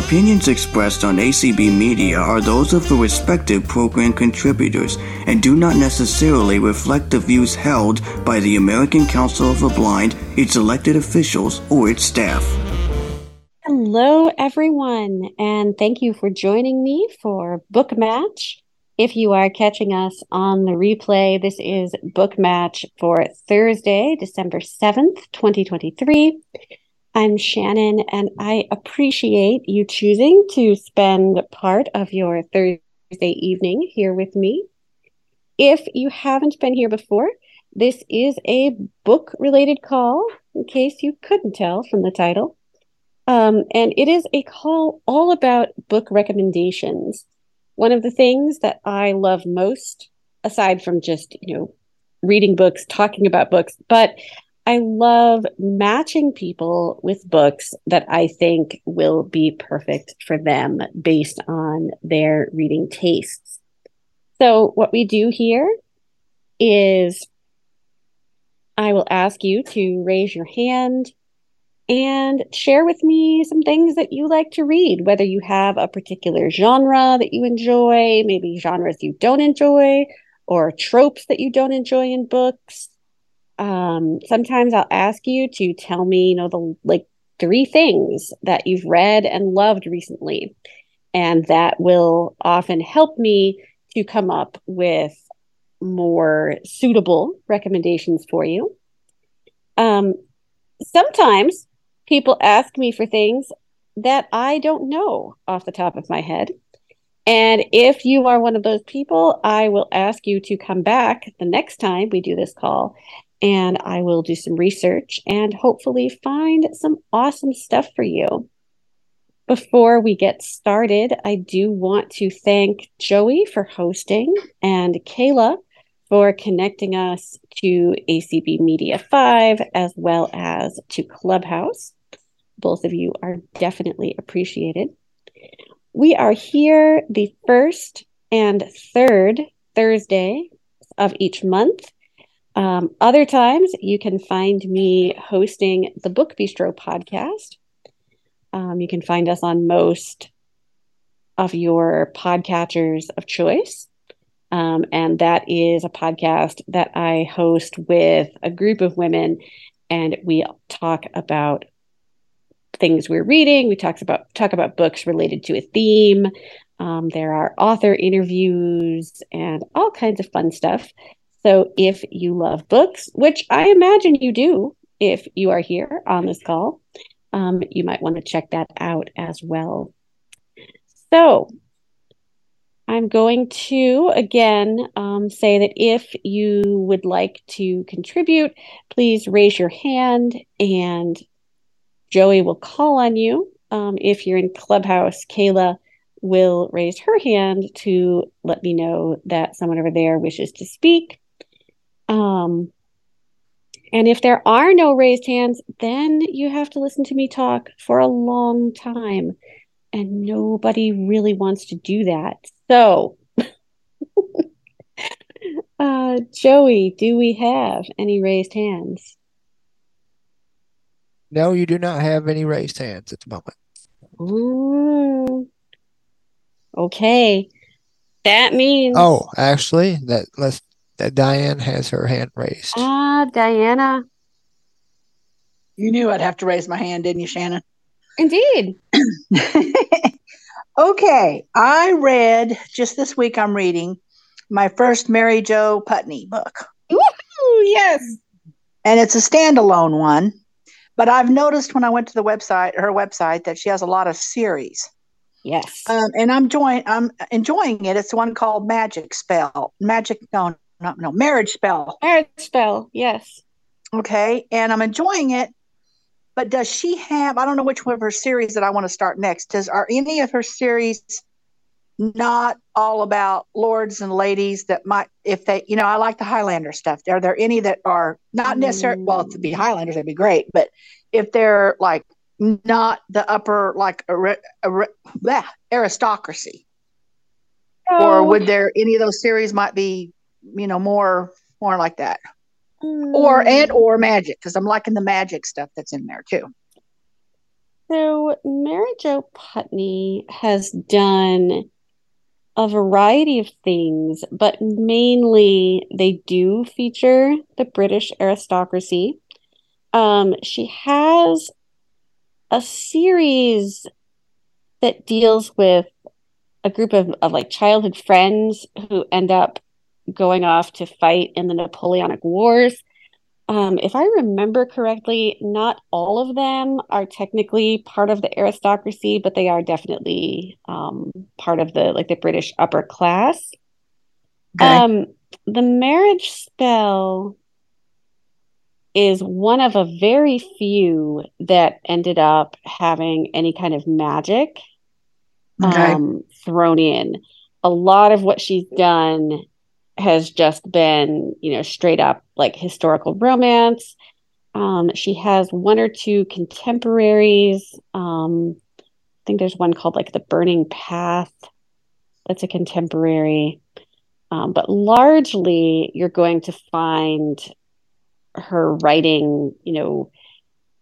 Opinions expressed on ACB Media are those of the respective program contributors and do not necessarily reflect the views held by the American Council of the Blind, its elected officials, or its staff. Hello, everyone, and thank you for joining me for Book Match. If you are catching us on the replay, this is Book Match for Thursday, December 7th, 2023. I'm Shannon, and I appreciate you choosing to spend part of your Thursday evening here with me. If you haven't been here before, this is a book related call, in case you couldn't tell from the title. Um, and it is a call all about book recommendations. One of the things that I love most, aside from just, you know, reading books, talking about books, but I love matching people with books that I think will be perfect for them based on their reading tastes. So, what we do here is I will ask you to raise your hand and share with me some things that you like to read, whether you have a particular genre that you enjoy, maybe genres you don't enjoy, or tropes that you don't enjoy in books um, sometimes I'll ask you to tell me, you know, the like three things that you've read and loved recently. And that will often help me to come up with more suitable recommendations for you. Um, sometimes people ask me for things that I don't know off the top of my head. And if you are one of those people, I will ask you to come back the next time we do this call and I will do some research and hopefully find some awesome stuff for you. Before we get started, I do want to thank Joey for hosting and Kayla for connecting us to ACB Media 5 as well as to Clubhouse. Both of you are definitely appreciated. We are here the first and third Thursday of each month um, other times, you can find me hosting the Book Bistro podcast. Um, you can find us on most of your podcatchers of choice. Um, and that is a podcast that I host with a group of women, and we talk about things we're reading. We talk about talk about books related to a theme. Um, there are author interviews and all kinds of fun stuff. So if you love books, which I imagine you do if you are here on this call, um, you might want to check that out as well. So I'm going to again um, say that if you would like to contribute, please raise your hand and Joey will call on you. Um, if you're in Clubhouse, Kayla will raise her hand to let me know that someone over there wishes to speak. Um, and if there are no raised hands, then you have to listen to me talk for a long time. And nobody really wants to do that. So, uh, Joey, do we have any raised hands? No, you do not have any raised hands at the moment. Ooh. Okay. That means. Oh, actually, that let's Diane has her hand raised. Ah, Diana. You knew I'd have to raise my hand, didn't you, Shannon? Indeed. okay. I read just this week, I'm reading my first Mary Jo Putney book. Ooh, yes. And it's a standalone one. But I've noticed when I went to the website, her website, that she has a lot of series. Yes. Um, and I'm enjoying I'm enjoying it. It's one called Magic Spell. Magic no, no, no, marriage spell. Marriage spell, yes. Okay. And I'm enjoying it. But does she have, I don't know which one of her series that I want to start next. Does, are any of her series not all about lords and ladies that might, if they, you know, I like the Highlander stuff. Are there any that are not necessarily, well, to be Highlanders, that'd be great. But if they're like not the upper, like, bleh, aristocracy, oh. or would there any of those series might be you know more more like that mm. or and or magic because i'm liking the magic stuff that's in there too So Mary Jo Putney has done a variety of things, but mainly they do feature the British aristocracy. Um, she has a series that deals with a group of, of like childhood friends who end up going off to fight in the Napoleonic Wars. Um, if I remember correctly, not all of them are technically part of the aristocracy, but they are definitely um, part of the like the British upper class. Okay. Um, the marriage spell is one of a very few that ended up having any kind of magic okay. um, thrown in. A lot of what she's done has just been, you know, straight up like historical romance. Um, she has one or two contemporaries. Um, I think there's one called like The Burning Path. That's a contemporary. Um, but largely, you're going to find her writing, you know,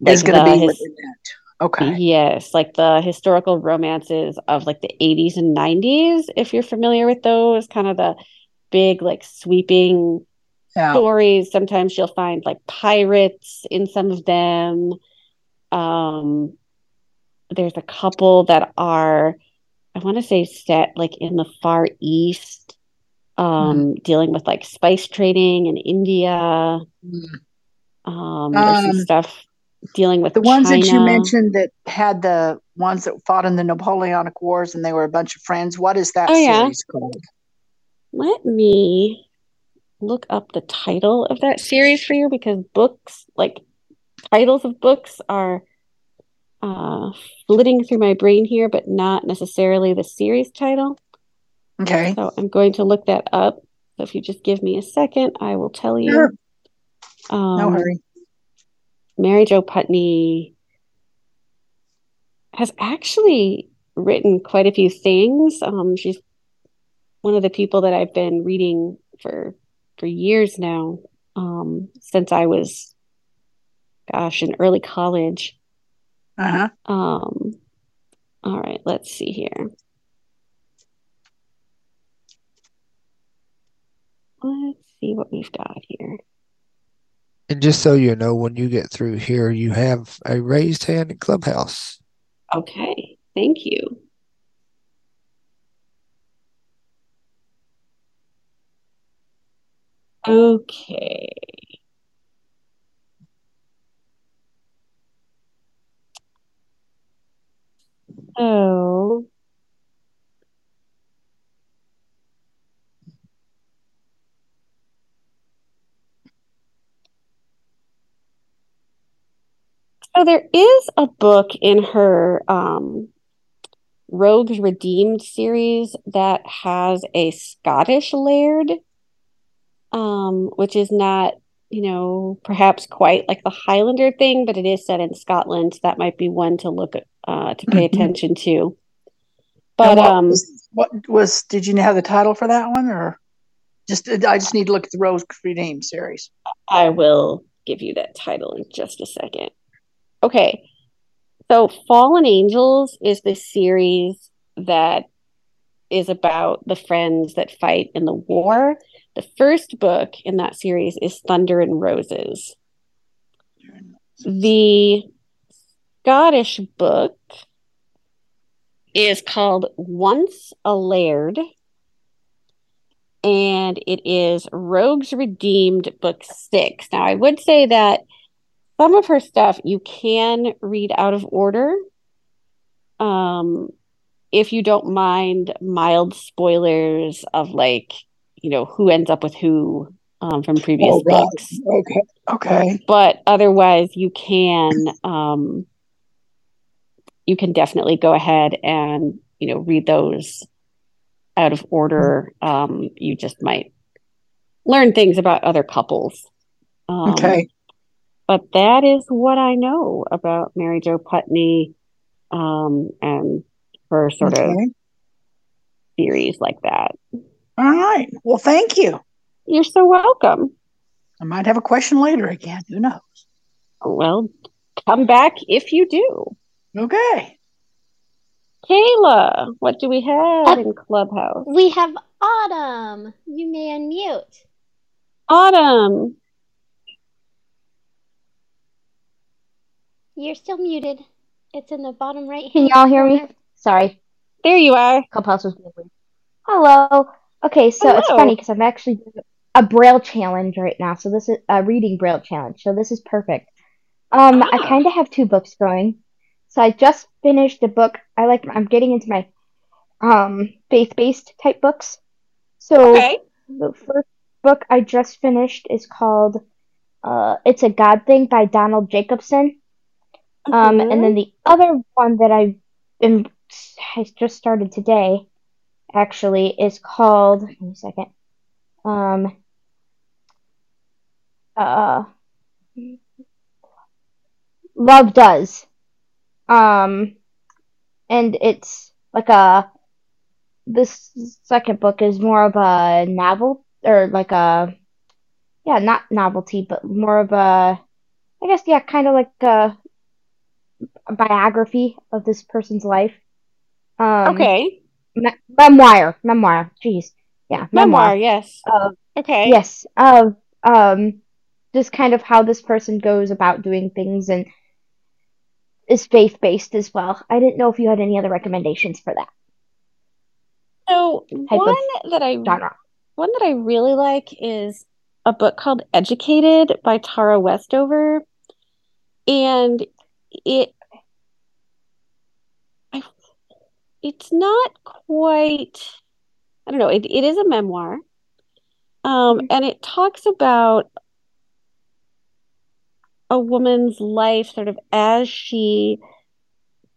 like is going to be his, within that. Okay. Yes, like the historical romances of like the 80s and 90s, if you're familiar with those, kind of the big like sweeping yeah. stories. Sometimes you'll find like pirates in some of them. Um, there's a couple that are, I want to say, set like in the Far East, um, mm. dealing with like spice trading in India. Mm. Um, there's some um, stuff dealing with the ones that you mentioned that had the ones that fought in the Napoleonic Wars and they were a bunch of friends. What is that oh, series yeah. called? Let me look up the title of that series for you because books, like titles of books, are uh, flitting through my brain here, but not necessarily the series title. Okay. So I'm going to look that up. So if you just give me a second, I will tell you. Sure. Um, no hurry. Mary Jo Putney has actually written quite a few things. Um, she's one of the people that I've been reading for for years now, um, since I was, gosh, in early college. Uh huh. Um, all right, let's see here. Let's see what we've got here. And just so you know, when you get through here, you have a raised hand in Clubhouse. Okay, thank you. Okay. So So there is a book in her um, Rogues Redeemed series that has a Scottish laird um, which is not, you know, perhaps quite like the Highlander thing, but it is set in Scotland. That might be one to look uh, to pay mm-hmm. attention to. But what um, was, what was? Did you have the title for that one, or just? I just need to look at the Rogues Redeemed series. I will give you that title in just a second. Okay, so Fallen Angels is the series that is about the friends that fight in the war. The first book in that series is Thunder and Roses. The Scottish book is called Once a Laird, and it is Rogues Redeemed, Book Six. Now, I would say that some of her stuff you can read out of order. Um, if you don't mind mild spoilers of like you know who ends up with who um, from previous oh, right. books. Okay. Okay. But otherwise, you can um, you can definitely go ahead and you know read those out of order. Um, you just might learn things about other couples. Um, okay. But that is what I know about Mary Jo Putney um, and her sort okay. of theories like that. All right. Well, thank you. You're so welcome. I might have a question later again. Who knows? Well, come back if you do. Okay. Kayla, what do we have Uh, in Clubhouse? We have Autumn. You may unmute. Autumn. You're still muted. It's in the bottom right. Can y'all hear me? Sorry, There you are. Clubhouse was being weird. Hello. Okay, so it's funny because I'm actually doing a Braille challenge right now. So this is a reading Braille challenge. So this is perfect. Um, I Ah. kind of have two books going. So I just finished a book. I like. I'm getting into my um faith-based type books. So Okay. the first book I just finished is called uh It's a God Thing by Donald Jacobson. Um, and then the other one that I am I just started today, actually, is called. Me a second. Um. Uh. Love does. Um, and it's like a. This second book is more of a novel or like a. Yeah, not novelty, but more of a. I guess yeah, kind of like a a biography of this person's life. Um, okay. Me- memoir, memoir. Jeez, yeah, Memoir, yes. Uh, okay. yes, of um, just kind of how this person goes about doing things and is faith based as well. I didn't know if you had any other recommendations for that So of one that I genre. one that I really like is a book called Educated by Tara Westover. And it I it's not quite I don't know, it, it is a memoir. Um, Mhm. and it talks about a woman's life sort of as she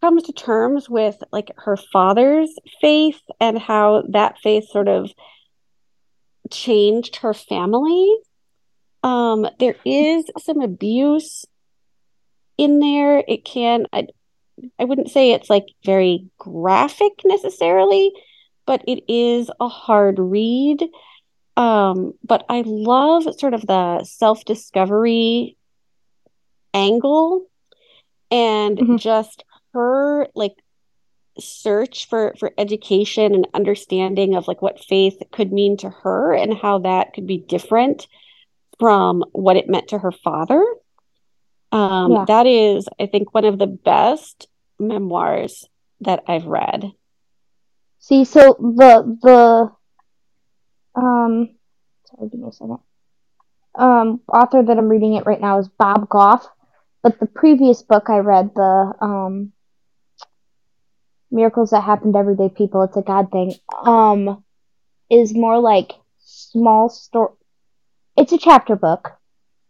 comes to terms with like her father's faith and how that faith sort of changed her family. Um, there is some abuse in there. It can, I, I wouldn't say it's like very graphic necessarily, but it is a hard read. Um, but I love sort of the self-discovery angle and Mhm. just her like search for for education and understanding of like what faith could mean to her and how that could be different from what it meant to her father. Um, Yeah. that is, I think, one of the best memoirs that I've read. See, so the the um, sorry, give me a second. Um, author that I'm reading it right now is Bob Goff, but the previous book I read, the um, Miracles That Happen to Everyday People, it's a God thing. Um, is more like small story. It's a chapter book,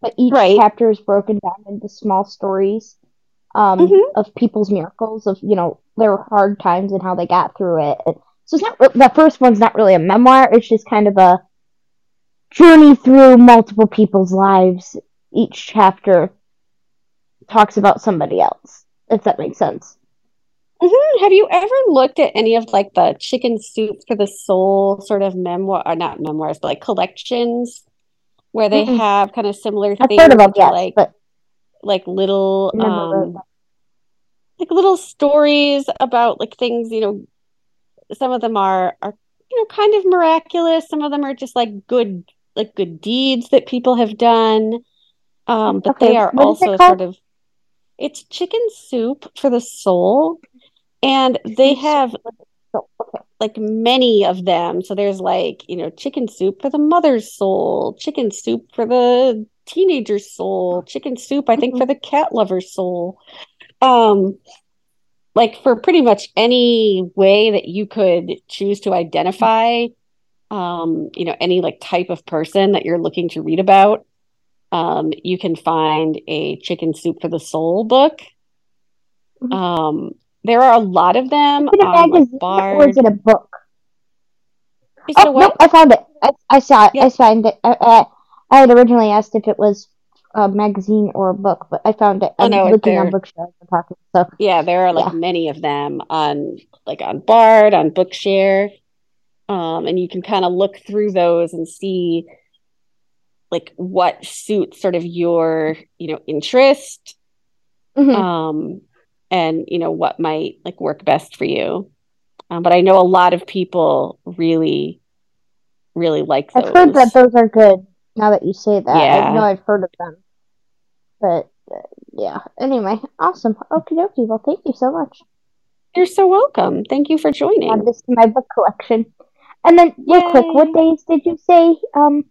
but each Right. chapter is broken down into small stories um, Mhm. of people's miracles, of you know their hard times and how they got through it. And so it's not re- the first one's not really a memoir. It's just kind of a journey through multiple people's lives. Each chapter talks about somebody else, if that makes sense. Mhm. Have you ever looked at any of like the Chicken Soup for the Soul sort of memoir, or not memoirs, but like collections where they Mm-mm. have kind of similar I've things, heard of them, which are yes, like but like little um like little stories about like things, you know, some of them are are you know kind of miraculous, some of them are just like good like good deeds that people have done. Um, but Okay, they are what also sort of it's Chicken Soup for the Soul, and they have like many of them. So there's like, you know, chicken soup for the mother's soul, chicken soup for the teenager's soul, chicken soup, I think, Mhm. for the cat lover's soul. Um, like for pretty much any way that you could choose to identify, um, you know, any like type of person that you're looking to read about, um, you can find a chicken soup for the soul book. Mhm. Um, there are a lot of them Is it a magazine or Bard. is it a book? Is it a Oh, what? nope, I found it. I, I saw it. Yeah. I found it. I, I, I had originally asked if it was a magazine or a book, but I found it. Oh, I'm no, looking on Bookshare talking. So, Yeah, there are like Yeah. many of them on like on Bard, on Bookshare. Um, and you can kind of look through those and see like what suits sort of your, you know, interest. mhm. Um, and you know what might like work best for you. Um, but I know a lot of people really, really like those. I've heard that those are good. Now that you say that, Yeah. I know I've heard of them. But uh, yeah. Anyway, awesome. Okie dokie. Well, thank you so much. You're so welcome. Thank you for joining. Add this to my book collection. And then, real quick, what days did you say? Um,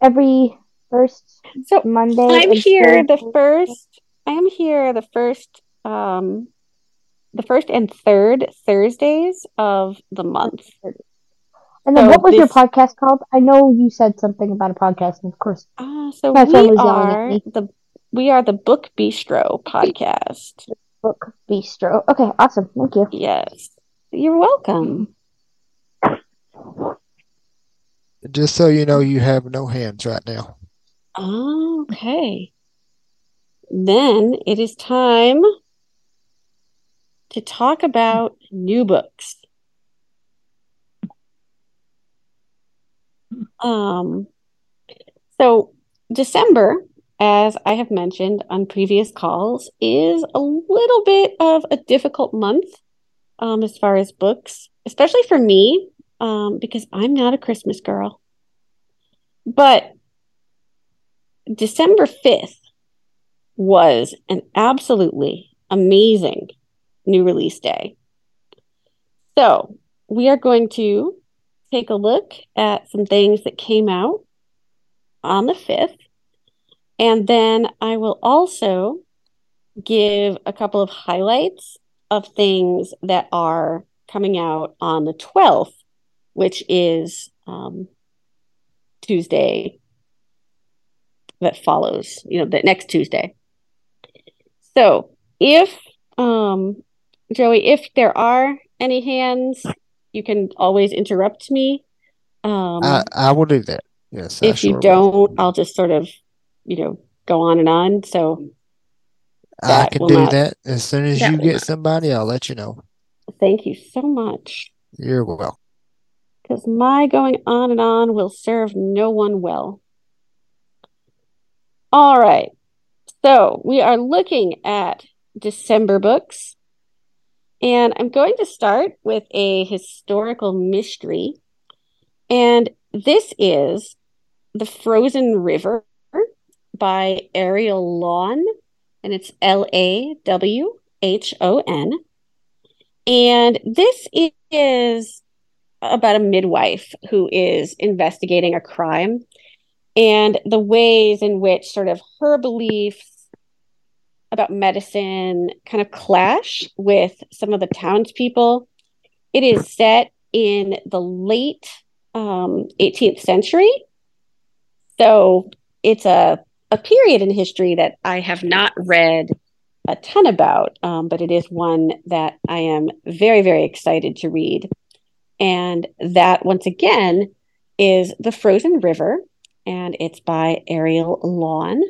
every first So Monday. I'm here the first. I am here the first. Um, the first and third Thursdays of the month. And then, so what was your podcast called? I know you said something about a podcast, and of course, Uh, so My son we yelling at are me. the we are the Book Bistro podcast. Book Bistro. Okay, awesome. Thank you. Yes, you're welcome. Just so you know, you have no hands right now. Okay. Then it is time to talk about new books. Um, so December, as I have mentioned on previous calls, is a little bit of a difficult month um, as far as books, especially for me, um, because I'm not a Christmas girl. But December 5th was an absolutely amazing new release day. So, we are going to take a look at some things that came out on the 5th. And then I will also give a couple of highlights of things that are coming out on the 12th, which is um, Tuesday that follows, you know, the next Tuesday. So if, um, Joey, if there are any hands, you can always interrupt me. Um, I, I will do that. Yes. If you sure will. don't, I'll just sort of, you know, go on and on. So I can do not- that. As soon as you get somebody, I'll let you know. thank you so much. You're welcome. because my going on and on will serve no one well. All right. So we are looking at December books. And I'm going to start with a historical mystery. And this is The Frozen River by Ariel Lawhon. And it's L A W H O N. And this is about a midwife who is investigating a crime and the ways in which sort of her beliefs about medicine kind of clash with some of the townspeople. It is set in the late um, 18th century. So it's a, a period in history that I have not read a ton about, um, but it is one that I am very, very excited to read. And that, once again, is The Frozen River, and it's by Ariel Lawhon.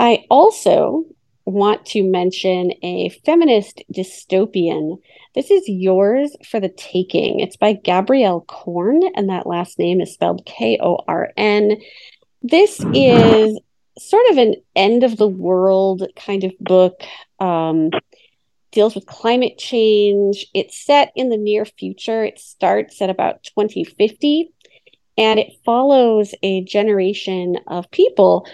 I also want to mention a feminist dystopian. This is Yours for the Taking. It's by Gabrielle Korn, and that last name is spelled K O R N. This is sort of an end of the world kind of book. Um, deals with climate change. It's set in the near future. It starts at about 2050 and it follows a generation of people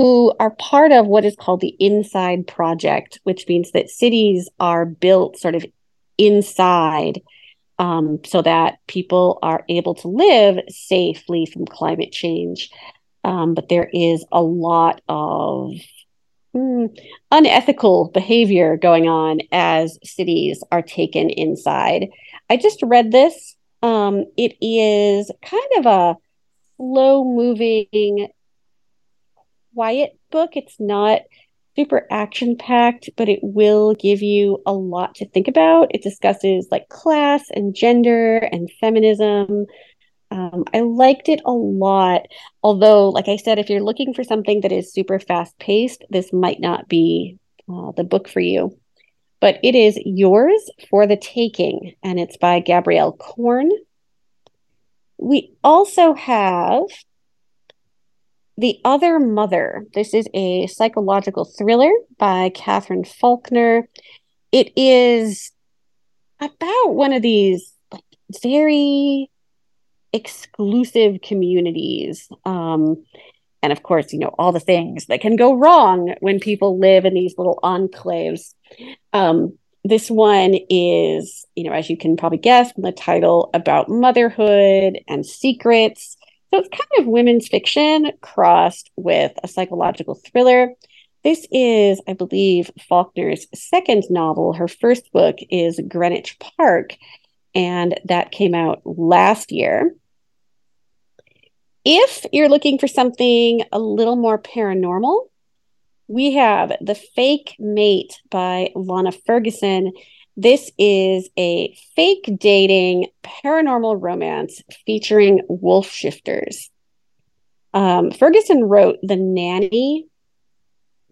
who are part of what is called the Inside Project, which means that cities are built sort of inside um, so that people are able to live safely from climate change. Um, but there is a lot of mm, unethical behavior going on as cities are taken inside. I just read this. Um, it is kind of a slow moving, quiet book. It's not super action packed, but it will give you a lot to think about. It discusses like class and gender and feminism. Um, I liked it a lot. Although, like I said, if you're looking for something that is super fast paced, this might not be uh, the book for you. But it is yours for the taking, and it's by Gabrielle Korn. We also have The Other Mother. This is a psychological thriller by Katherine Faulkner. It is about one of these like very exclusive communities. Um, and of course, you know, all the things that can go wrong when people live in these little enclaves. Um, this one is, you know, as you can probably guess from the title, about motherhood and secrets. So it's kind of women's fiction crossed with a psychological thriller. This is, I believe, Faulkner's second novel. Her first book is Greenwich Park, and that came out last year. If you're looking for something a little more paranormal, we have The Fake Mate by Lana Ferguson. This is a fake dating paranormal romance featuring wolf shifters. Um, Ferguson wrote The Nanny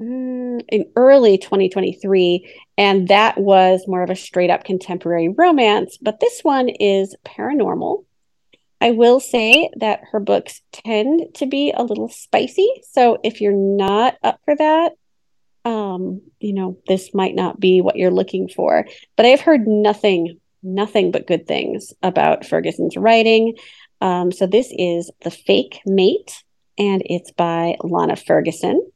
mm, in early 2023, and that was more of a straight up contemporary romance, but this one is paranormal. I will say that her books tend to be a little spicy. So if you're not up for that, um, you know, this might not be what you're looking for. But I've heard nothing, nothing but good things about Ferguson's writing. Um, so this is The Fake Mate, and it's by Lana Ferguson.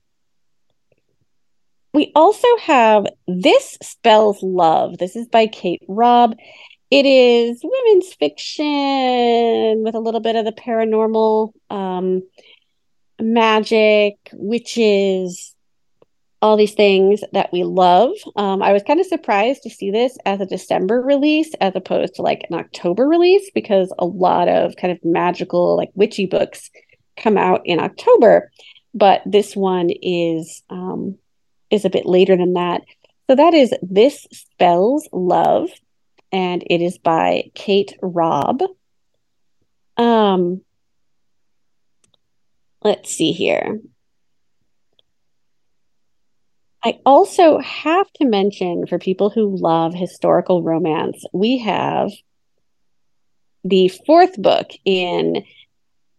We also have This Spells Love. This is by Kate Robb. It is women's fiction with a little bit of the paranormal, um, magic, witches, all these things that we love. Um, I was kind of surprised to see this as a December release as opposed to like an October release because a lot of kind of magical, like witchy books come out in October. But this one is um, is a bit later than that. So that is This Spells Love and it is by Kate Robb. Um, let's see here. I also have to mention for people who love historical romance, we have the fourth book in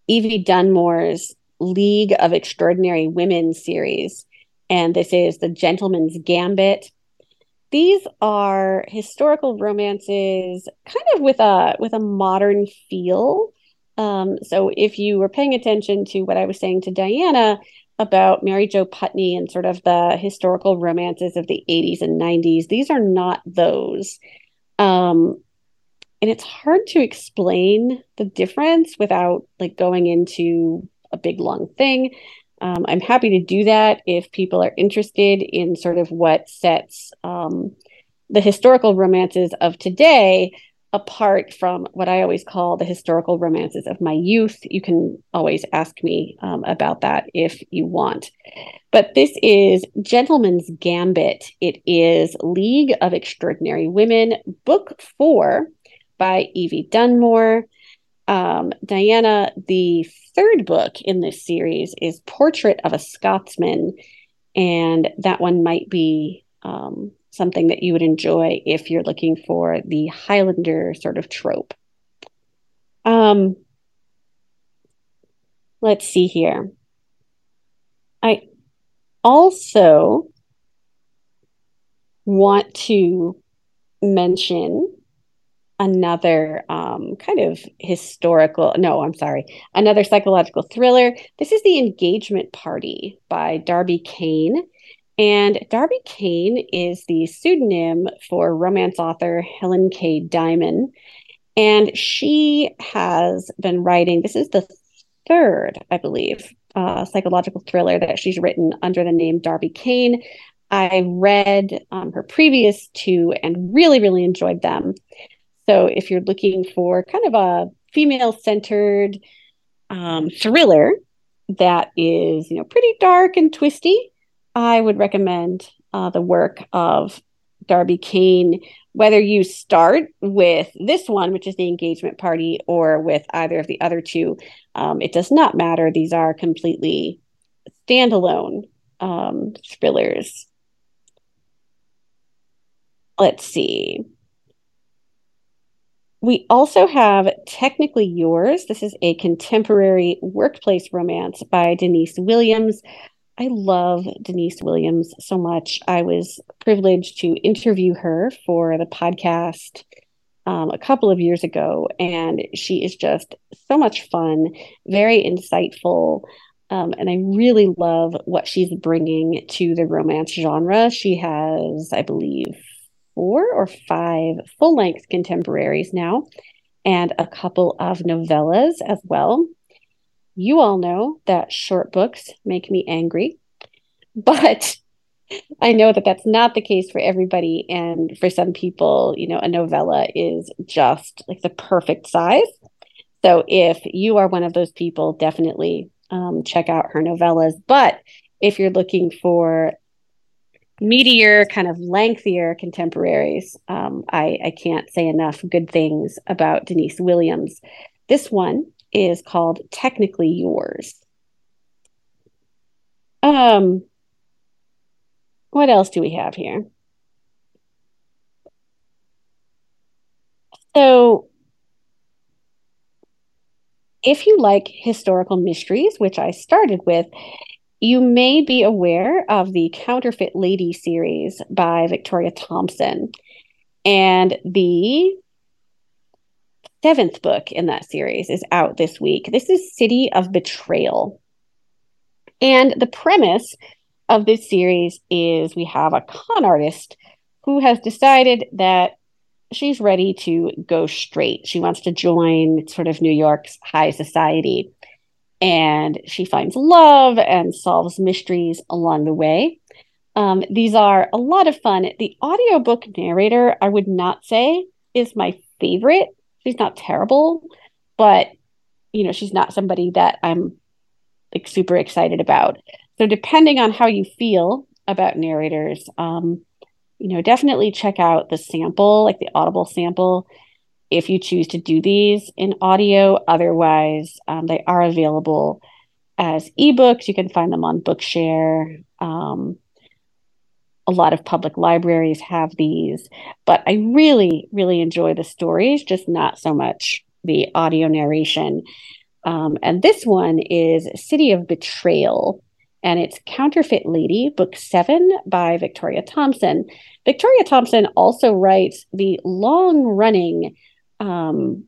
Evie Dunmore's League of Extraordinary Women series. And this is The Gentleman's Gambit these are historical romances kind of with a with a modern feel um, so if you were paying attention to what i was saying to diana about mary jo putney and sort of the historical romances of the 80s and 90s these are not those. Um, and it's hard to explain the difference without like going into a big long thing. Um, I'm happy to do that if people are interested in sort of what sets um, the historical romances of today apart from what I always call the historical romances of my youth. You can always ask me um, about that if you want. But this is Gentleman's Gambit. It is League of Extraordinary Women, Book Four by Evie Dunmore. Um, Diana, the third book in this series is Portrait of a Scotsman. And that one might be um, something that you would enjoy if you're looking for the Highlander sort of trope. Um, let's see here. I also want to mention another um, kind of historical, no, I'm sorry, another psychological thriller. This is The Engagement Party by Darby Kane. And Darby Kane is the pseudonym for romance author HelenKay Dimon. And she has been writing, this is the third, I believe, uh, psychological thriller that she's written under the name Darby Kane. I read um, her previous two and really, really enjoyed them. So if you're looking for kind of a female centered um, thriller that is, you know, pretty dark and twisty, I would recommend uh, the work of Darby Kane, whether you start with this one, which is the engagement party, or with either of the other two. Um, it does not matter. These are completely standalone um, thrillers. Let's see. we also have Technically Yours. This is a contemporary workplace romance by Denise Williams. I love Denise Williams so much. I was privileged to interview her for the podcast um, a couple of years ago, and she is just so much fun, very insightful. Um, and I really love what she's bringing to the romance genre. She has, I believe, four or five full length contemporaries now, and a couple of novellas as well. You all know that short books make me angry, but I know that that's not the case for everybody. And for some people, you know, a novella is just like the perfect size. So if you are one of those people, definitely um, check out her novellas. But if you're looking for meatier, kind of lengthier contemporaries, um, I, I can't say enough good things about Denise Williams. This one is called Technically Yours. Um, what else do we have here? So, if you like historical mysteries, which I started with, you may be aware of the Counterfeit Lady series by Victoria Thompson. And the seventh book in that series is out this week. This is City of Betrayal. And the premise of this series is we have a con artist who has decided that she's ready to go straight. She wants to join sort of New York's high society. And she finds love and solves mysteries along the way. Um, these are a lot of fun. The audiobook narrator, I would not say is my favorite. She's not terrible, but you know, she's not somebody that I'm like super excited about. So depending on how you feel about narrators, um, you know, definitely check out the sample, like the Audible sample, if you choose to do these in audio. Otherwise, um, they are available as ebooks. You can find them on Bookshare. Um, a lot of public libraries have these, but I really, really enjoy the stories, just not so much the audio narration. Um, and this one is City of Betrayal and it's Counterfeit Lady, book seven by Victoria Thompson. Victoria Thompson also writes the long running um,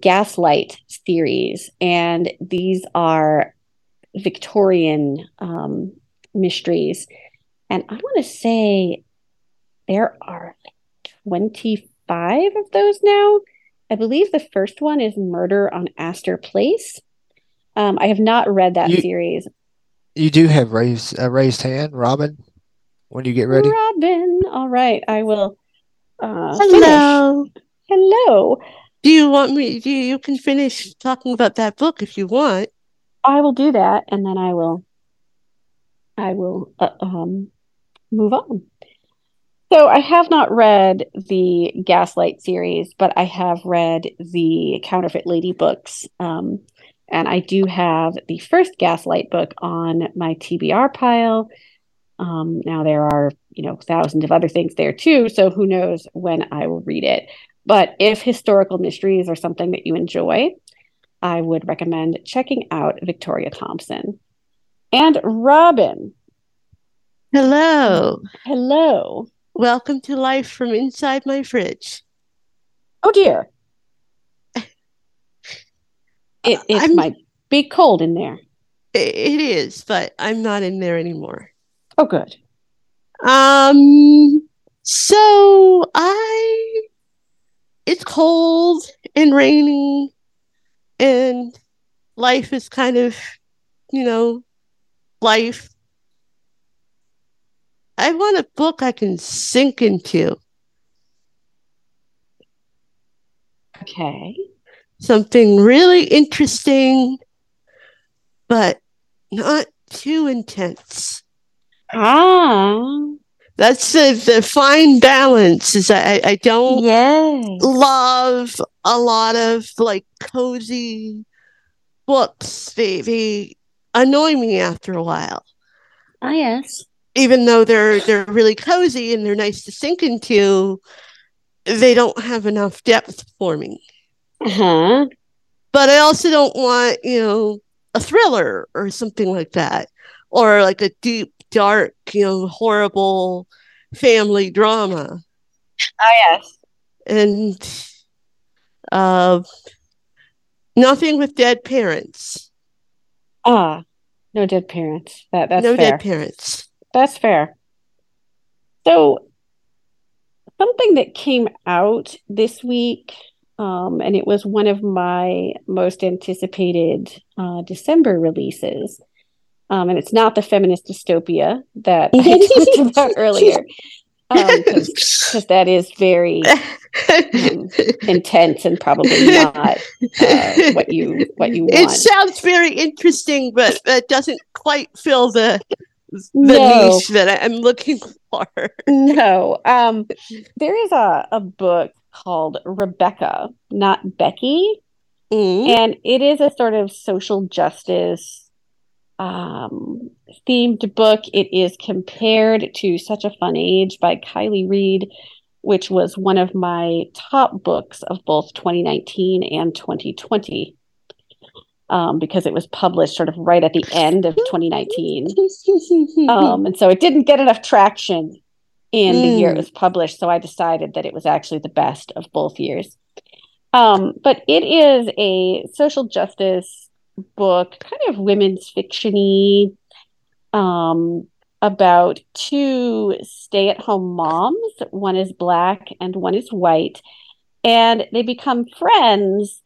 Gaslight series, and these are Victorian um, mysteries. And I want to say there are 25 of those now. I believe the first one is Murder on Astor Place. Um, I have not read that you, series. You do have raised a raised hand, Robin. When you get ready, Robin. All right, I will. Uh, Hello. Finish. Hello. Do you want me? Do you, you can finish talking about that book if you want. I will do that, and then I will. I will uh, um, move on. So I have not read the Gaslight series, but I have read the Counterfeit Lady books. Um, and I do have the first Gaslight book on my TBR pile. Um, now there are, you know, thousands of other things there too. So who knows when I will read it. But if historical mysteries are something that you enjoy, I would recommend checking out Victoria Thompson. And Robin. Hello. Hello. Welcome to life from inside my fridge. Oh dear. It it I'm, might be cold in there. It is, but I'm not in there anymore. Oh, good. Um. So I, it's cold and rainy, and life is kind of, you know, life. I want a book I can sink into. Okay something really interesting, but not too intense. Ah. That's the, the fine balance is I, I don't love a lot of like cozy books. They they annoy me after a while. Ah yes. Even though they're they're really cozy and they're nice to sink into, they don't have enough depth for me. Uh-huh. But I also don't want, you know, a thriller or something like that. Or like a deep, dark, you know, horrible family drama. Oh yes. And uh nothing with dead parents. Ah, no dead parents. That that's no fair. dead parents. That's fair. So, something that came out this week, um, and it was one of my most anticipated uh, December releases. Um, and it's not the feminist dystopia that I talked about earlier, because um, that is very um, intense and probably not uh, what you what you want. It sounds very interesting, but it doesn't quite fill the the No. niche that I'm looking for. No. Um, there is a, a book called Rebecca, not Becky, Mm. and it is a sort of social justice um, themed book. It is compared to Such a Fun Age by Kiley Reid, which was one of my top books of both 2019 and 2020. Um, because it was published sort of right at the end of 2019. Um, and so it didn't get enough traction in the year it Mm. was published. So I decided that it was actually the best of both years. Um, but it is a social justice book, kind of women's fictiony, um, about two stay-at-home moms. One is black and one is white, and they become friends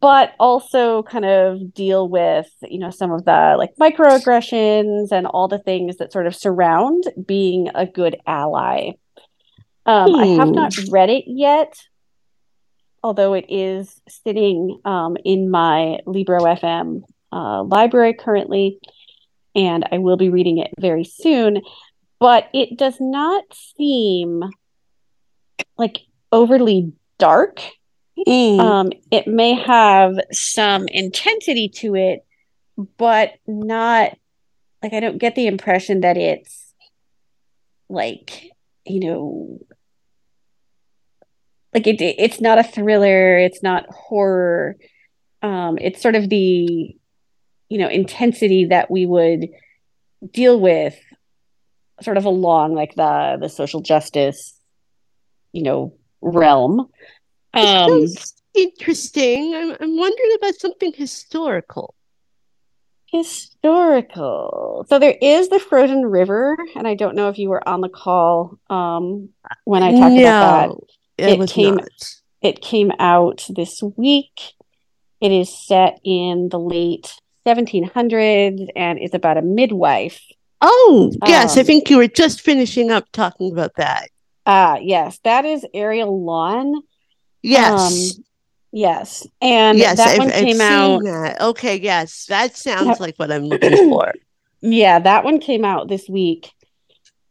but also kind of deal with you know some of the like microaggressions and all the things that sort of surround being a good ally um, i have Hmm. not read it yet although it is sitting um, in my libro fm uh, library currently and i will be reading it very soon but it does not seem like overly dark Mm. um, it may have some intensity to it, but not like I don't get the impression that it's like, you know, like it it's not a thriller, it's not horror. Um, it's sort of the, you know, intensity that we would deal with sort of along like the the social justice, you know, realm. Um, interesting. I'm, I'm wondering about something historical. Historical. So there is the frozen river, and I don't know if you were on the call um, when I talked about that. It, It came- not. It came out this week. It is set in the late 1700s and is about a midwife. Oh, yes. I Um, think you were just finishing up talking about that. Ah, yes, that is Ariel Lawhon. Yes. Um, yes, and yes, that I've, one came out. that. Okay, yes. That sounds like what I'm looking for. Yeah, that one came out this week.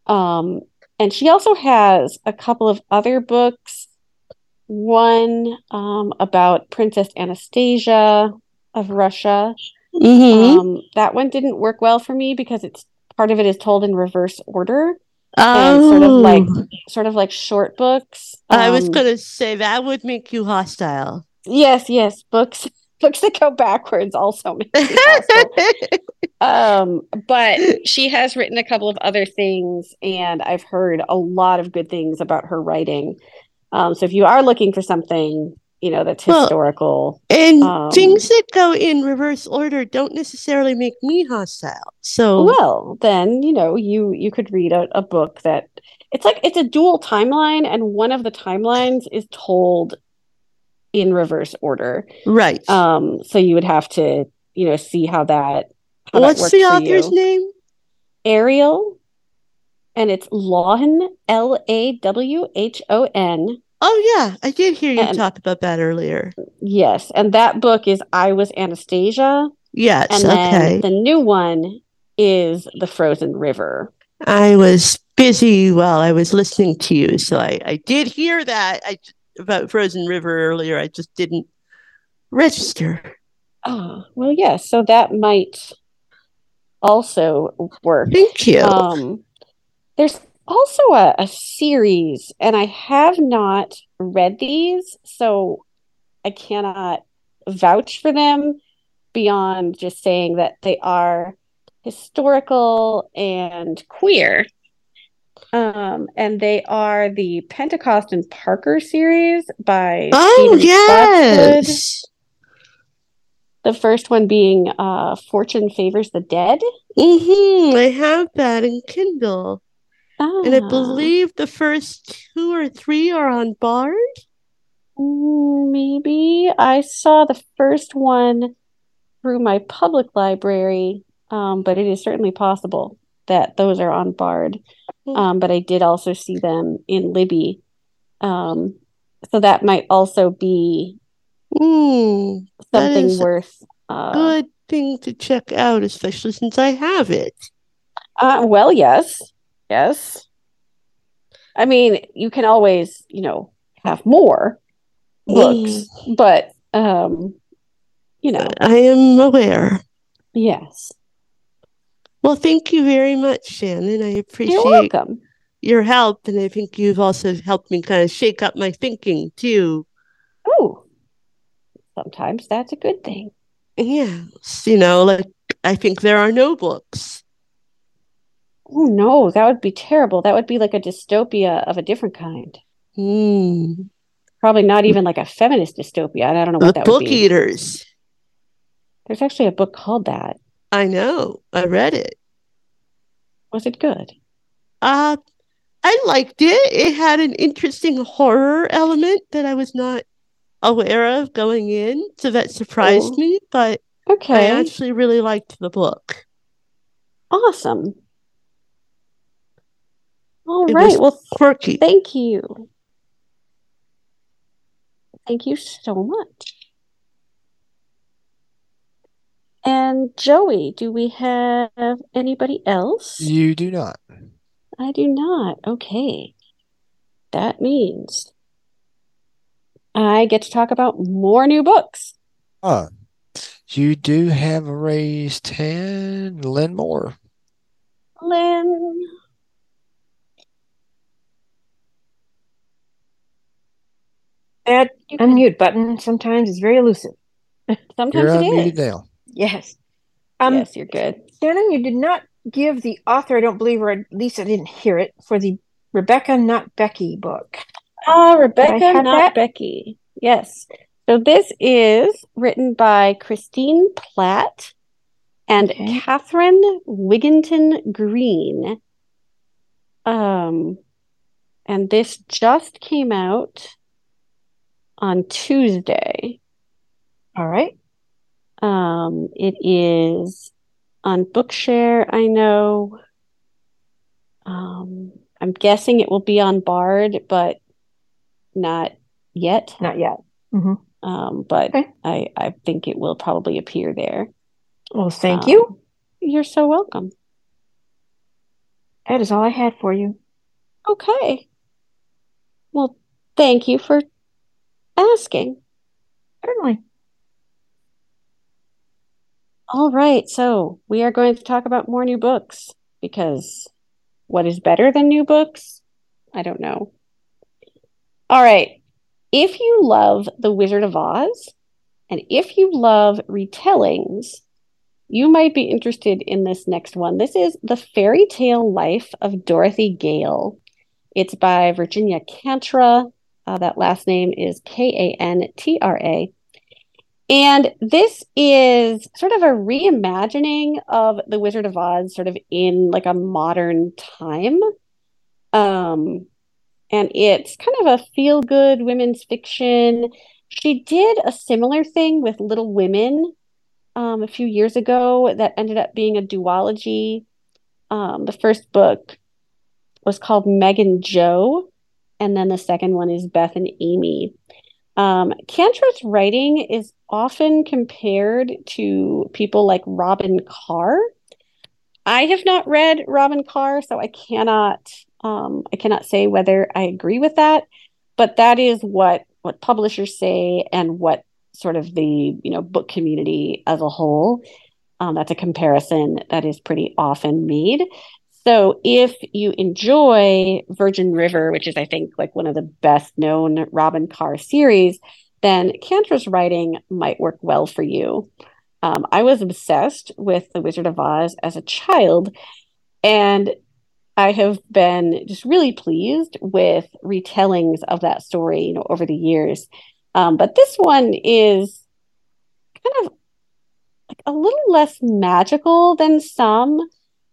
Um, and she also has a couple of other books. One um, about Princess Anastasia of Russia. Mhm. Um, that one didn't work well for me because it's part of it is told in reverse order oh, and sort of like sort of like short books. I was Um, going to say that would make you hostile. yes, yes, books books that go backwards also make me hostile. Um, but she has written a couple of other things, and I've heard a lot of good things about her writing. Um, so if you are looking for something, you know, that's Well, historical, and Um, things that go in reverse order don't necessarily make me hostile. So, well, then, you know, you you could read a, a book that it's like it's a dual timeline, and one of the timelines is told in reverse order. right. Um, so you would have to, you know, see how that how that What's worked the author's name? Ariel, and it's Lawhon, L A W H O N. Oh, yeah. I did hear you And- talk about that earlier. Yes, and that book is I Was Anastasia, Yes. and then okay. the new one is The Frozen River. I was busy while I was listening to you, so I, I did hear that I, about Frozen River earlier. I just didn't register. Oh, well, yes, so that might also work. Thank you. Um, there's also a, a series, and I have not read these, so I cannot vouch for them beyond just saying that they are historical and queer. Um, and they are the Pentecost and Parker series by Oh, Stephen Spotswood. yes. The first one being uh, Fortune Favors the Dead. Mm-hmm. I have that in Kindle. And I Ah, believe the first two or three are on Bard. mm, maybe I saw the first one through my public library, um, but it is certainly possible that those are on Bard. Hmm. Um, but I did also see them in Libby. Um, so that might also be Mm, something worth uh, good thing to check out, especially since I have it. Uh, well, yes, yes. I mean, you can always, you know, have more books, but um, you know, I am aware. yes. Well, thank you very much, Shannon. I appreciate your help, and I think you've also helped me kind of shake up my thinking too. Oh, sometimes that's a good thing. Yes, you know, like I think there are no books. Oh no, that would be terrible. That would be like a dystopia of a different kind. Hmm. Probably not even like a feminist dystopia. I don't know what that would book be. eaters. There's actually a book called that. I know. I read it. Was it good? Uh, I liked it. It had an interesting horror element that I was not aware of going in, so that surprised Oh. me, but okay. I actually really liked the book. awesome. All It right. Well, quirky. Thank you. Thank you so much. And Joey, do we have anybody else? You do not. I do not. Okay. That means I get to talk about more new books. Ah, you do have a raised hand, Lynn Moore. Lynn. That can- unmute button sometimes is very elusive. Sometimes You're it unmuted now. Yes. Um, Yes, you're good. Shannon, you did not give the author, I don't believe, or at least I didn't hear it, for the Rebecca Not Becky book. Ah, Rebecca, not that? Becky. Yes. So this is written by Christine Platt and Okay. Catherine Wigginton Greene. Um, and this just came out on Tuesday. All right. Um, it is on Bookshare, I know. Um, I'm guessing it will be on Bard, but not yet. Not yet. Um, but Okay. I, I think it will probably appear there. Well, thank Um, you. You're so welcome. That is all I had for you. Okay. Well, thank you for asking. Certainly. All right, so we are going to talk about more new books because what is better than new books? I don't know. All right. If you love The Wizard of Oz and if you love retellings, you might be interested in this next one. This is The Fairy Tale Life of Dorothy Gale. It's by Virginia Kantra. Uh, that last name is K A N T R A. And this is sort of a reimagining of The Wizard of Oz, sort of in like a modern time. Um, and it's kind of a feel good women's fiction. She did a similar thing with Little Women um, a few years ago that ended up being a duology. Um, the first book was called Meg and Jo, and then the second one is Beth and Amy. Um, Kantra's writing is often compared to people like Robyn Carr. I have not read Robyn Carr, so I cannot um, I cannot say whether I agree with that, but that is what what publishers say and what sort of the you know book community as a whole. Um, that's a comparison that is pretty often made. So if you enjoy Virgin River, which is, I think, like one of the best known Robyn Carr series, then Kantra's writing might work well for you. Um, I was obsessed with The Wizard of Oz as a child, and I have been just really pleased with retellings of that story, you know, over the years. Um, but this one is kind of like a little less magical than some.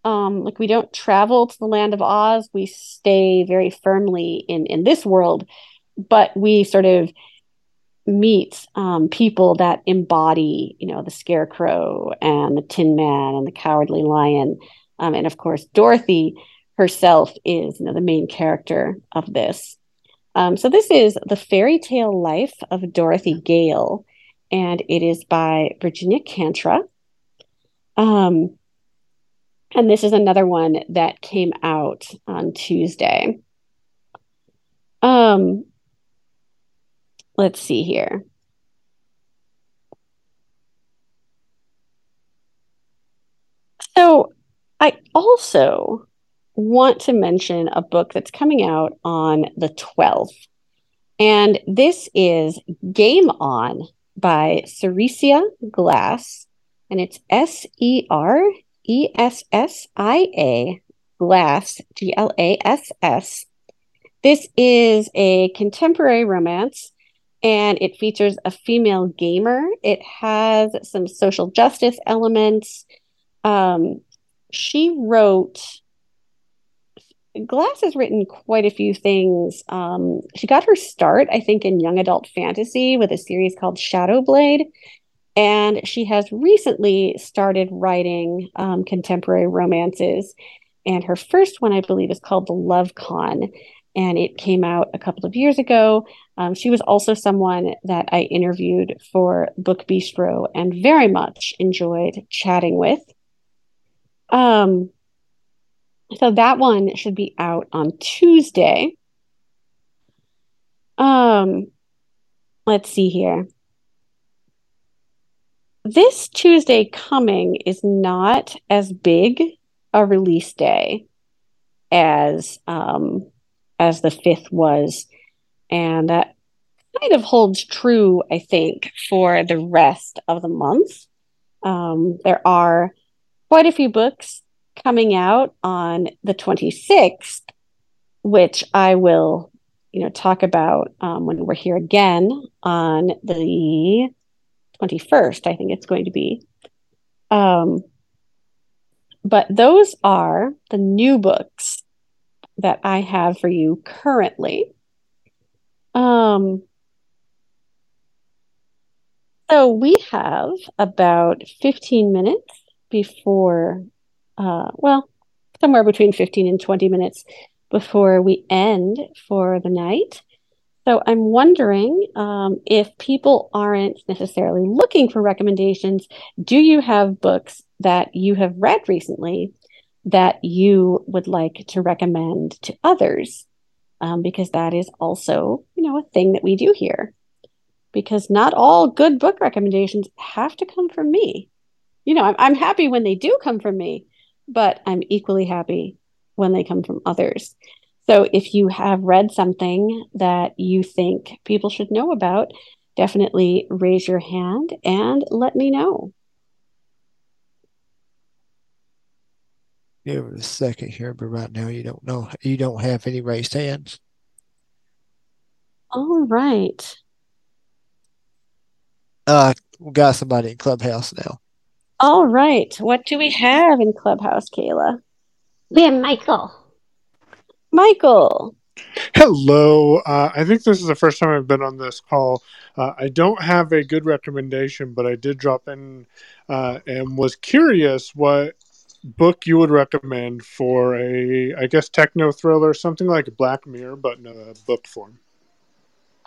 Um, like we don't travel to the land of Oz; we stay very firmly in in this world, but we sort of meet um, people that embody, you know, the Scarecrow and the Tin Man and the Cowardly Lion, um, and of course Dorothy herself is you know the main character of this. Um, so this is the fairy tale life of Dorothy Gale, and it is by Virginia Kantra. Um, and this is another one that came out on Tuesday. Um, let's see here. So I also want to mention a book that's coming out on the 12th. And this is Game On by Seressia Glass. And it's S E R E S S I A Glass, G L A S S. This is a contemporary romance and it features a female gamer. It has some social justice elements. Um, she wrote Glass has written quite a few things. Um, she got her start, I think, in young adult fantasy with a series called Shadow Blade. And she has recently started writing um, contemporary romances. And her first one, I believe, is called The Love Con. And it came out a couple of years ago. Um, she was also someone that I interviewed for Book Bistro and very much enjoyed chatting with. Um, so that one should be out on Tuesday. Um, let's see here. This Tuesday coming is not as big a release day as um as the 5th was and that kind of holds true I think for the rest of the month. Um, there are quite a few books coming out on the 26th, which I will, you know, talk about um, when we're here again on the 21st, I think it's going to be. Um, but those are the new books that I have for you currently. Um, so we have about 15 minutes before uh, well, somewhere between 15 and 20 minutes before we end for the night. So I'm wondering um, if people aren't necessarily looking for recommendations, do you have books that you have read recently that you would like to recommend to others? Um, because that is also, you know, a thing that we do here. Because not all good book recommendations have to come from me. You know, I'm, I'm happy when they do come from me, but I'm equally happy when they come from others. So if you have read something that you think people should know about, definitely raise your hand and let me know. Give it a second here, but right now you don't know you don't have any raised hands. All right. Uh we got somebody in Clubhouse now. All right. What do we have in Clubhouse, Kayla? We have Michael. Michael. Hello. Uh, I think this is the first time I've been on this call. Uh, I don't have a good recommendation, but I did drop in uh, and was curious what book you would recommend for a, I guess, techno thriller, something like Black Mirror, but in a book form.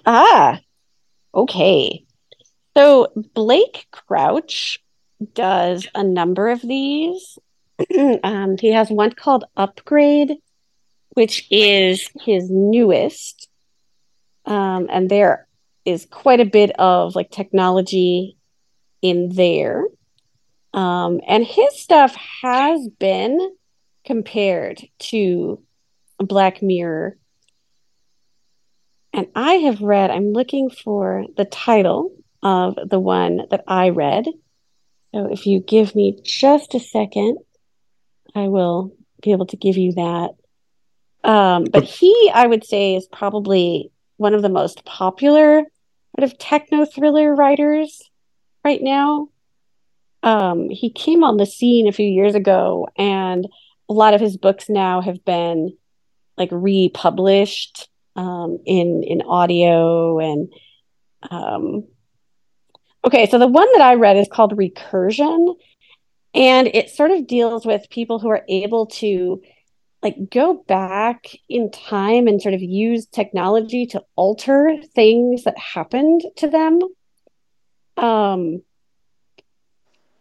Ah, okay. So Blake Crouch does a number of these. um, he has one called Upgrade, which is his newest. Um, and there is quite a bit of like technology in there. Um, and his stuff has been compared to Black Mirror. And I have read, I'm looking for the title of the one that I read. So if you give me just a second, I will be able to give you that. Um, but he, I would say, is probably one of the most popular sort of techno thriller writers right now. Um, he came on the scene a few years ago, and a lot of his books now have been like republished um, in in audio and um, okay. So the one that I read is called Recursion, and it sort of deals with people who are able to like go back in time and sort of use technology to alter things that happened to them. Um,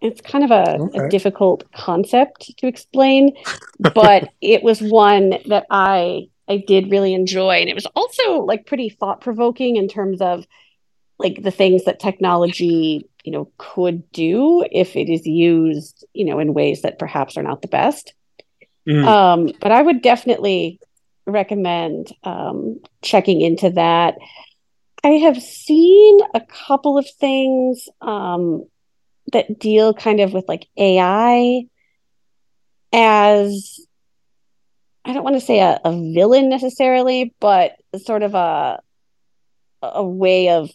it's kind of a, okay. a difficult concept to explain, but it was one that I I did really enjoy, and it was also like pretty thought provoking in terms of like the things that technology you know could do if it is used you know in ways that perhaps are not the best. Mm. Um, but I would definitely recommend um, checking into that. I have seen a couple of things um, that deal kind of with like AI as I don't want to say a, a villain necessarily, but sort of a a way of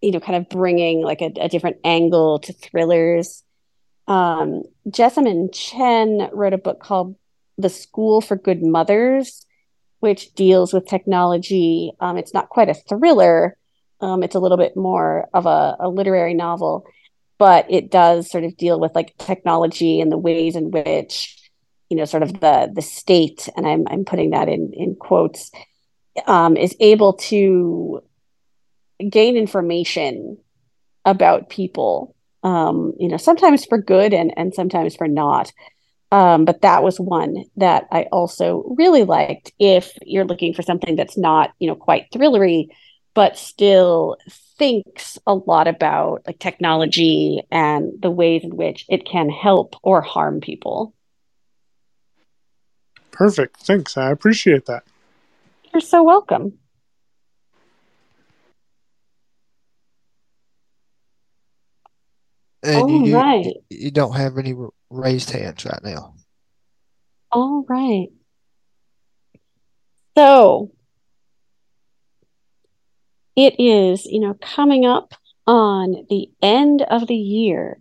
you know kind of bringing like a, a different angle to thrillers. Um, Jessamine Chan wrote a book called The School for Good Mothers, which deals with technology. Um, it's not quite a thriller, um, it's a little bit more of a, a literary novel, but it does sort of deal with like technology and the ways in which, you know, sort of the the state, and I'm I'm putting that in in quotes, um, is able to gain information about people. Um, you know, sometimes for good and and sometimes for not. Um, but that was one that I also really liked. If you're looking for something that's not, you know, quite thrillery, but still thinks a lot about like technology and the ways in which it can help or harm people. Perfect. Thanks. I appreciate that. You're so welcome. And All you, right. you don't have any raised hands right now. All right. So it is, you know, coming up on the end of the year.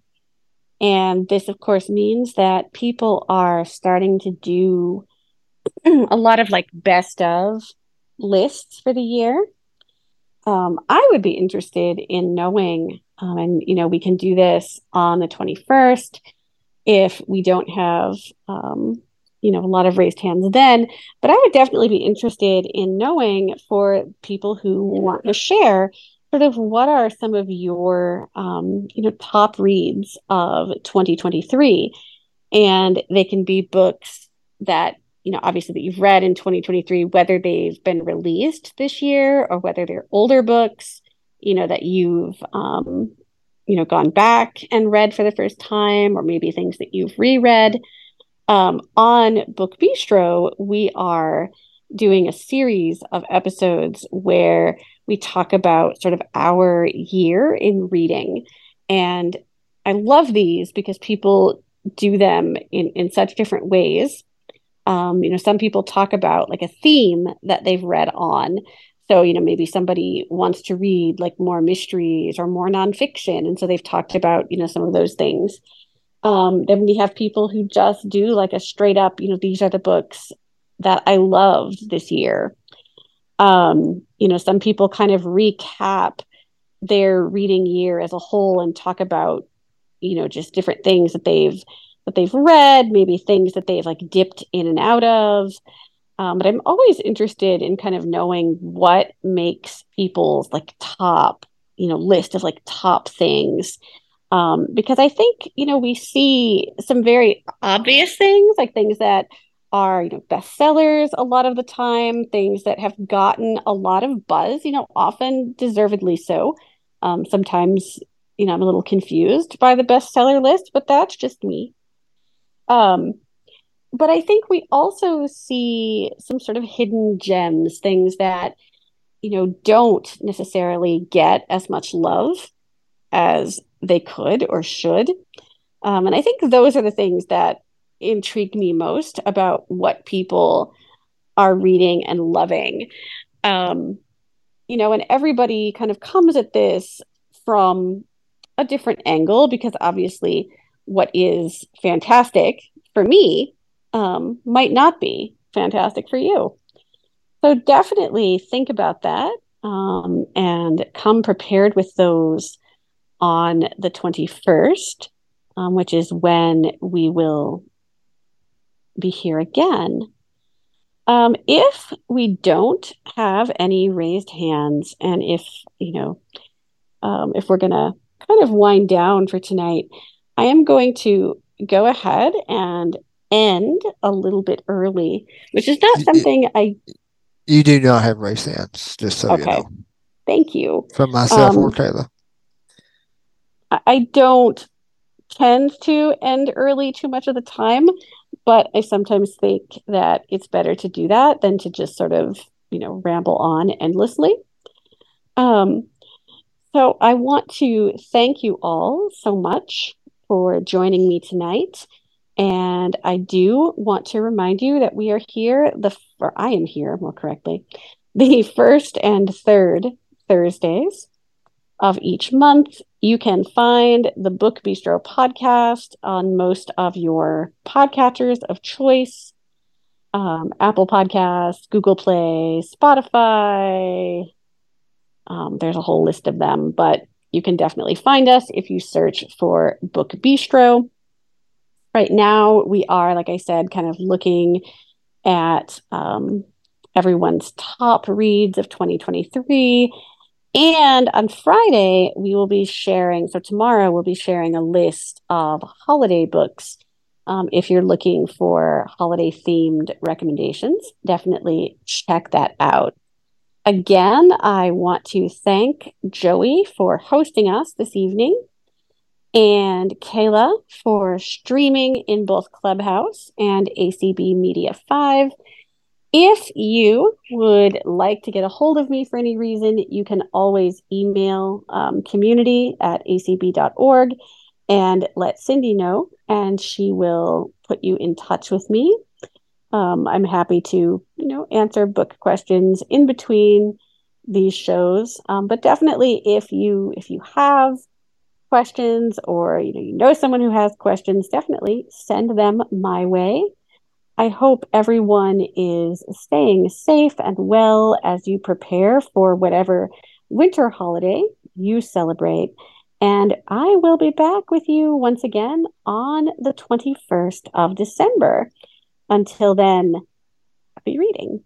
And this, of course, means that people are starting to do a lot of like best of lists for the year. Um, I would be interested in knowing, um, and you know, we can do this on the 21st if we don't have um, you know a lot of raised hands then. But i would definitely be interested in knowing for people who want to share sort of what are some of your um, you know top reads of 2023 and they can be books that you know obviously that you've read in 2023 whether they've been released this year or whether they're older books you know that you've um, you know gone back and read for the first time or maybe things that you've reread um, on Book Bistro, we are doing a series of episodes where we talk about sort of our year in reading. And I love these because people do them in, in such different ways. Um, you know, some people talk about like a theme that they've read on. So, you know, maybe somebody wants to read like more mysteries or more nonfiction. And so they've talked about, you know, some of those things. Um, then we have people who just do like a straight up, you know, these are the books that I loved this year. Um, you know, some people kind of recap their reading year as a whole and talk about, you know, just different things that they've that they've read, maybe things that they've like dipped in and out of. Um, but I'm always interested in kind of knowing what makes people's like top, you know, list of like top things um, because I think you know we see some very obvious things like things that are you know bestsellers a lot of the time, things that have gotten a lot of buzz, you know, often deservedly so. Um, sometimes you know I'm a little confused by the bestseller list, but that's just me. Um, but I think we also see some sort of hidden gems, things that, you know, don't necessarily get as much love as they could or should. Um, and I think those are the things that intrigue me most about what people are reading and loving. Um, you know, and everybody kind of comes at this from a different angle because obviously what is fantastic for me um, might not be fantastic for you. So definitely think about that um, and come prepared with those on the 21st, um, which is when we will be here again. Um, if we don't have any raised hands, and if you know, um, if we're gonna kind of wind down for tonight, I am going to go ahead and end a little bit early, which is not something I. You do not have race hands, just so Okay. you know. Thank you. From myself or Um, Kayla. I- I don't tend to end early too much of the time, but I sometimes think that it's better to do that than to just sort of, you know, ramble on endlessly. Um, so I want to thank you all so much for joining me tonight. And I do want to remind you that we are here, the or I am here more correctly, the first and third Thursdays of each month. You can find the Book Bistro podcast on most of your podcatchers of choice um, Apple Podcasts, Google Play, Spotify. Um, there's a whole list of them, but you can definitely find us if you search for Book Bistro. Right now, we are, like I said, kind of looking at um, everyone's top reads of 2023 and on Friday, we will be sharing, so tomorrow we'll be sharing a list of holiday books. Um, if you're looking for holiday themed recommendations, definitely check that out. Again, I want to thank Joey for hosting us this evening and Kayla for streaming in both Clubhouse and ACB Media 5. If you would like to get a hold of me for any reason, you can always email um, community at acb.org and let Cindy know, and she will put you in touch with me. Um, I'm happy to, you know, answer book questions in between these shows. Um, but definitely, if you if you have questions or you know you know someone who has questions, definitely send them my way. I hope everyone is staying safe and well as you prepare for whatever winter holiday you celebrate. And I will be back with you once again on the 21st of December. Until then, happy reading.